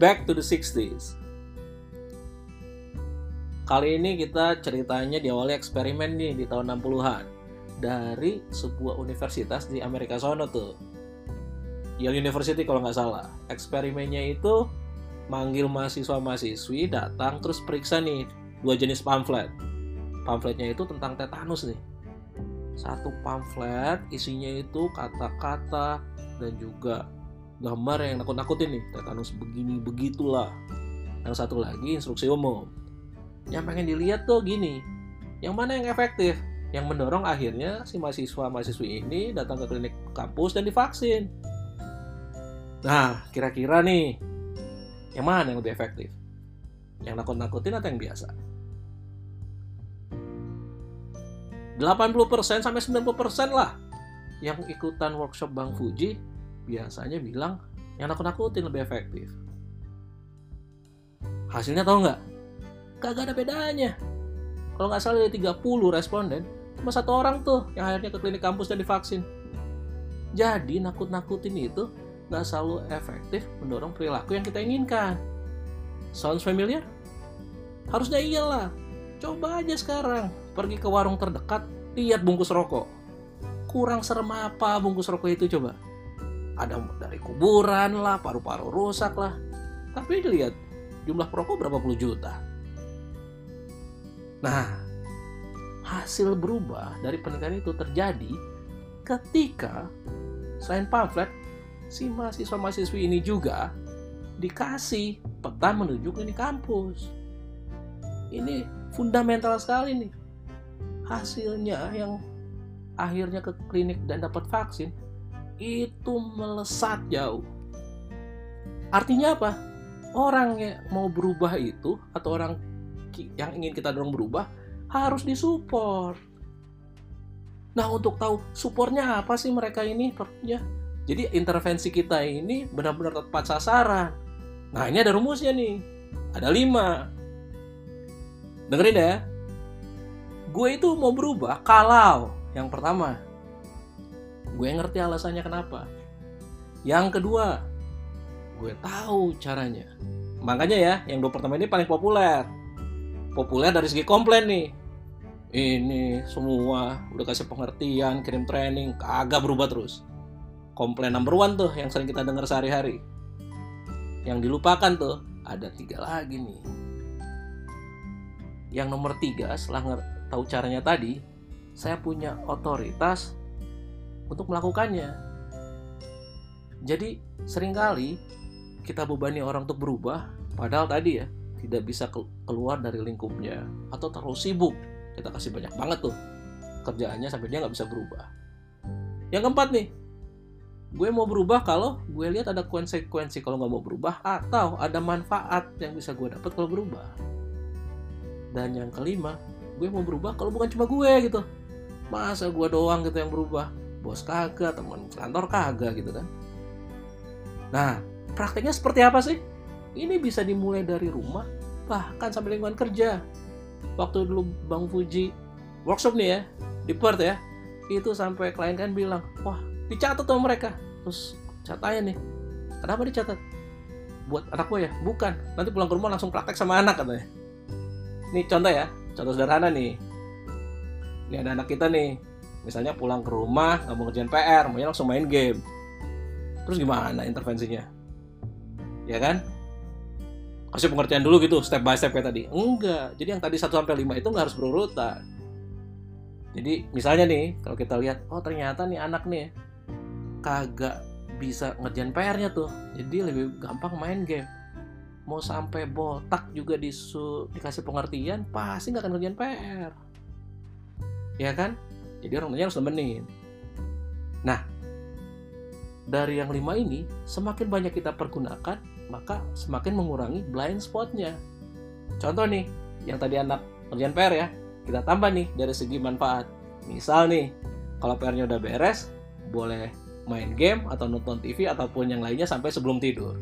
back to the 60s. Kali ini kita ceritanya diawali eksperimen nih di tahun 60-an dari sebuah universitas di Amerika sono tuh. Yale University kalau nggak salah. Eksperimennya itu manggil mahasiswa-mahasiswi datang terus periksa nih dua jenis pamflet. Pamfletnya itu tentang tetanus nih. Satu pamflet isinya itu kata-kata dan juga gambar yang nakut-nakutin nih. Tetanus begini begitulah. Yang satu lagi instruksi umum. Yang pengen dilihat tuh gini. Yang mana yang efektif? Yang mendorong akhirnya si mahasiswa-mahasiswi ini datang ke klinik kampus dan divaksin. Nah, kira-kira nih, yang mana yang lebih efektif? Yang nakut-nakutin atau yang biasa? 80% sampai 90% lah yang ikutan workshop Bang Fuji biasanya bilang yang nakut-nakutin lebih efektif. Hasilnya tahu nggak? Kagak ada bedanya. Kalau nggak salah dari 30 responden, cuma satu orang tuh yang akhirnya ke klinik kampus dan divaksin. Jadi nakut-nakutin itu nggak selalu efektif mendorong perilaku yang kita inginkan. Sounds familiar? Harusnya iyalah. Coba aja sekarang pergi ke warung terdekat, lihat bungkus rokok. Kurang serem apa bungkus rokok itu coba? Ada dari kuburan lah, paru-paru rusak lah. Tapi dilihat jumlah perokok berapa puluh juta. Nah, hasil berubah dari penelitian itu terjadi ketika selain pamflet, si mahasiswa-mahasiswi ini juga dikasih peta menuju klinik kampus. Ini fundamental sekali nih. Hasilnya yang akhirnya ke klinik dan dapat vaksin itu melesat jauh. Artinya apa? Orang yang mau berubah itu atau orang yang ingin kita dorong berubah harus disupport. Nah untuk tahu supportnya apa sih mereka ini? Ya, jadi intervensi kita ini benar-benar tepat sasaran. Nah ini ada rumusnya nih. Ada lima. Dengerin ya. Gue itu mau berubah kalau yang pertama, gue ngerti alasannya kenapa. Yang kedua, gue tahu caranya. Makanya ya, yang dua pertama ini paling populer. Populer dari segi komplain nih. Ini semua udah kasih pengertian, kirim training, kagak berubah terus. Komplain number one tuh yang sering kita dengar sehari-hari. Yang dilupakan tuh ada tiga lagi nih. Yang nomor tiga setelah tahu caranya tadi, saya punya otoritas untuk melakukannya. Jadi sering kali kita bebani orang untuk berubah, padahal tadi ya tidak bisa keluar dari lingkupnya atau terlalu sibuk. Kita kasih banyak banget tuh kerjaannya sampai dia nggak bisa berubah. Yang keempat nih, gue mau berubah kalau gue lihat ada konsekuensi kalau nggak mau berubah atau ada manfaat yang bisa gue dapat kalau berubah. Dan yang kelima, gue mau berubah kalau bukan cuma gue gitu. Masa gue doang gitu yang berubah? Bos kagak, teman kantor kagak gitu kan. Nah, prakteknya seperti apa sih? Ini bisa dimulai dari rumah, bahkan sampai lingkungan kerja. Waktu dulu Bang Fuji workshop nih ya, di Perth ya, itu sampai klien kan bilang, wah dicatat sama mereka. Terus catatannya nih, kenapa dicatat? Buat anak gue ya? Bukan, nanti pulang ke rumah langsung praktek sama anak katanya. Nih contoh ya, contoh sederhana nih. Ini ada anak kita nih, misalnya pulang ke rumah nggak mau ngerjain PR, maunya langsung main game. Terus gimana intervensinya? Ya kan? Kasih pengertian dulu gitu, step by step kayak tadi. Enggak. Jadi yang tadi 1 sampai 5 itu nggak harus berurutan. Jadi misalnya nih, kalau kita lihat, oh ternyata nih anak nih kagak bisa ngerjain PR-nya tuh. Jadi lebih gampang main game mau sampai botak juga disu dikasih pengertian pasti nggak akan ngerjain PR ya kan jadi orang tuanya harus nemenin nah dari yang lima ini semakin banyak kita pergunakan maka semakin mengurangi blind spotnya contoh nih yang tadi anak ngerjain PR ya kita tambah nih dari segi manfaat misal nih kalau PR-nya udah beres boleh main game atau nonton TV ataupun yang lainnya sampai sebelum tidur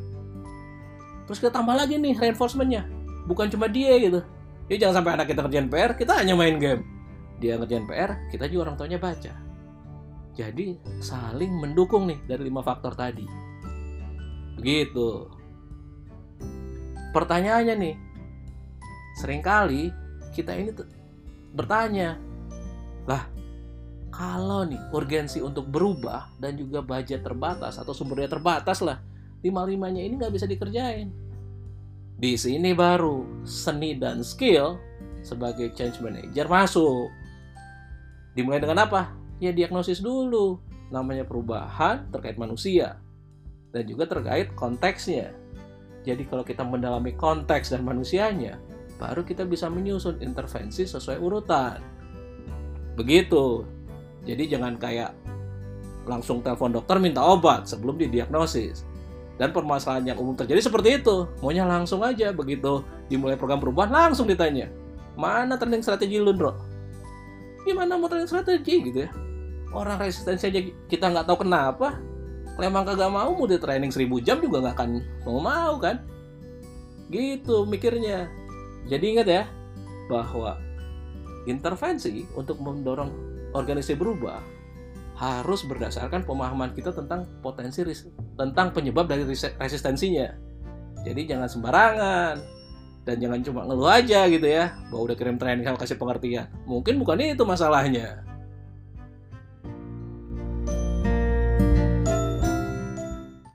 Terus kita tambah lagi nih reinforcementnya. Bukan cuma dia gitu. Jadi jangan sampai anak kita kerjaan PR, kita hanya main game. Dia ngerjain PR, kita juga orang tuanya baca. Jadi saling mendukung nih dari lima faktor tadi. Begitu. pertanyaannya nih sering kali kita ini bertanya lah kalau nih urgensi untuk berubah dan juga budget terbatas atau sumber daya terbatas lah lima limanya ini nggak bisa dikerjain di sini baru seni dan skill sebagai change manager masuk dimulai dengan apa ya diagnosis dulu namanya perubahan terkait manusia dan juga terkait konteksnya jadi kalau kita mendalami konteks dan manusianya baru kita bisa menyusun intervensi sesuai urutan. Begitu. Jadi jangan kayak langsung telepon dokter minta obat sebelum didiagnosis. Dan permasalahan yang umum terjadi seperti itu. Maunya langsung aja begitu dimulai program perubahan langsung ditanya. Mana training strategi lu? Gimana mau training strategi gitu ya? Orang resistensi aja kita nggak tahu kenapa. Kalau emang kagak mau mau di training 1000 jam juga nggak akan mau mau kan? Gitu mikirnya. Jadi ingat ya bahwa intervensi untuk mendorong organisasi berubah harus berdasarkan pemahaman kita tentang potensi tentang penyebab dari resistensinya. Jadi jangan sembarangan dan jangan cuma ngeluh aja gitu ya bahwa udah kirim training kasih pengertian. Mungkin bukan itu masalahnya.